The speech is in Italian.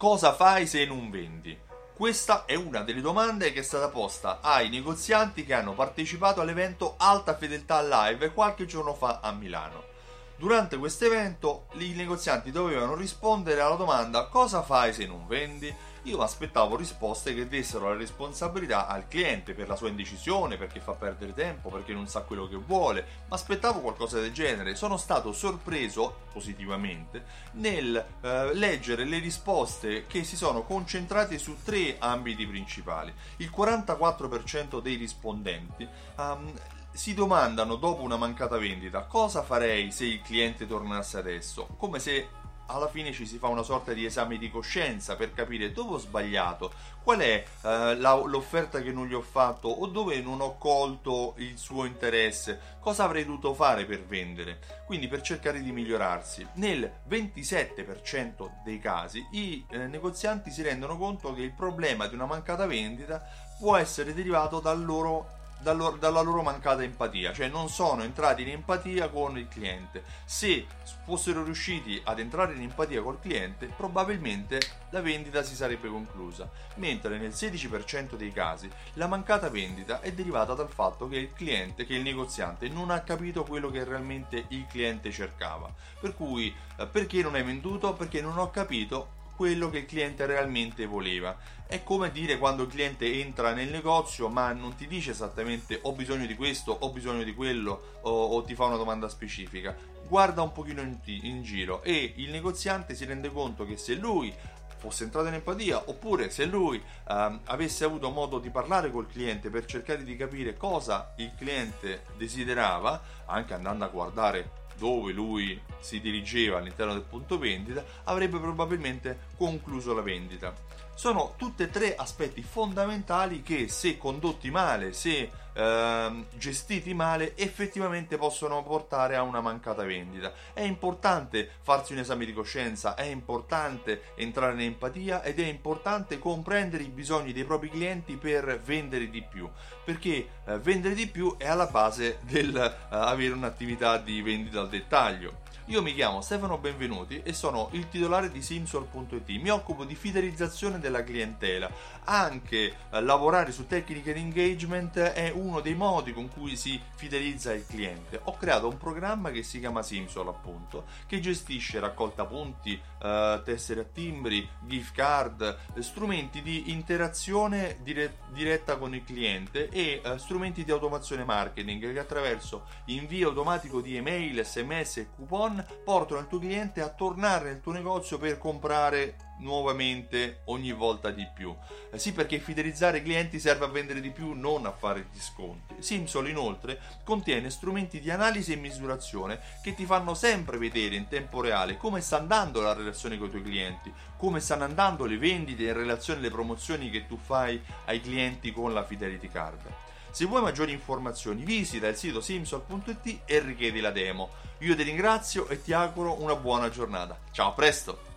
Cosa fai se non vendi? Questa è una delle domande che è stata posta ai negozianti che hanno partecipato all'evento Alta Fedeltà Live qualche giorno fa a Milano. Durante questo evento i negozianti dovevano rispondere alla domanda cosa fai se non vendi? io mi aspettavo risposte che dessero la responsabilità al cliente per la sua indecisione, perché fa perdere tempo, perché non sa quello che vuole, ma aspettavo qualcosa del genere. Sono stato sorpreso positivamente nel eh, leggere le risposte che si sono concentrate su tre ambiti principali. Il 44% dei rispondenti um, si domandano dopo una mancata vendita cosa farei se il cliente tornasse adesso, come se alla fine ci si fa una sorta di esame di coscienza per capire dove ho sbagliato, qual è eh, la, l'offerta che non gli ho fatto o dove non ho colto il suo interesse, cosa avrei dovuto fare per vendere, quindi per cercare di migliorarsi. Nel 27% dei casi i eh, negozianti si rendono conto che il problema di una mancata vendita può essere derivato dal loro dalla loro mancata empatia, cioè non sono entrati in empatia con il cliente. Se fossero riusciti ad entrare in empatia col cliente, probabilmente la vendita si sarebbe conclusa, mentre nel 16% dei casi la mancata vendita è derivata dal fatto che il cliente, che il negoziante non ha capito quello che realmente il cliente cercava. Per cui eh, perché non hai venduto? Perché non ho capito quello che il cliente realmente voleva. È come dire quando il cliente entra nel negozio ma non ti dice esattamente ho bisogno di questo, ho bisogno di quello o, o ti fa una domanda specifica. Guarda un pochino in, in giro e il negoziante si rende conto che se lui fosse entrato in empatia oppure se lui ehm, avesse avuto modo di parlare col cliente per cercare di capire cosa il cliente desiderava, anche andando a guardare dove lui si dirigeva all'interno del punto vendita, avrebbe probabilmente concluso la vendita. Sono tutti e tre aspetti fondamentali che se condotti male, se eh, gestiti male, effettivamente possono portare a una mancata vendita. È importante farsi un esame di coscienza, è importante entrare in empatia ed è importante comprendere i bisogni dei propri clienti per vendere di più, perché eh, vendere di più è alla base del eh, un'attività di vendita al dettaglio. Io mi chiamo Stefano Benvenuti e sono il titolare di Simsol.it. Mi occupo di fidelizzazione della clientela. Anche eh, lavorare su tecniche di engagement è uno dei modi con cui si fidelizza il cliente. Ho creato un programma che si chiama Simsol, appunto, che gestisce raccolta punti, eh, tessere a timbri, gift card, strumenti di interazione dire- diretta con il cliente e eh, strumenti di automazione marketing che attraverso invio automatico di email, sms e coupon portano il tuo cliente a tornare nel tuo negozio per comprare nuovamente ogni volta di più. Eh sì, perché fidelizzare i clienti serve a vendere di più, non a fare gli sconti. Simsol inoltre contiene strumenti di analisi e misurazione che ti fanno sempre vedere in tempo reale come sta andando la relazione con i tuoi clienti, come stanno andando le vendite in relazione alle promozioni che tu fai ai clienti con la Fidelity Card. Se vuoi maggiori informazioni visita il sito simsol.it e richiedi la demo. Io ti ringrazio e ti auguro una buona giornata. Ciao, a presto!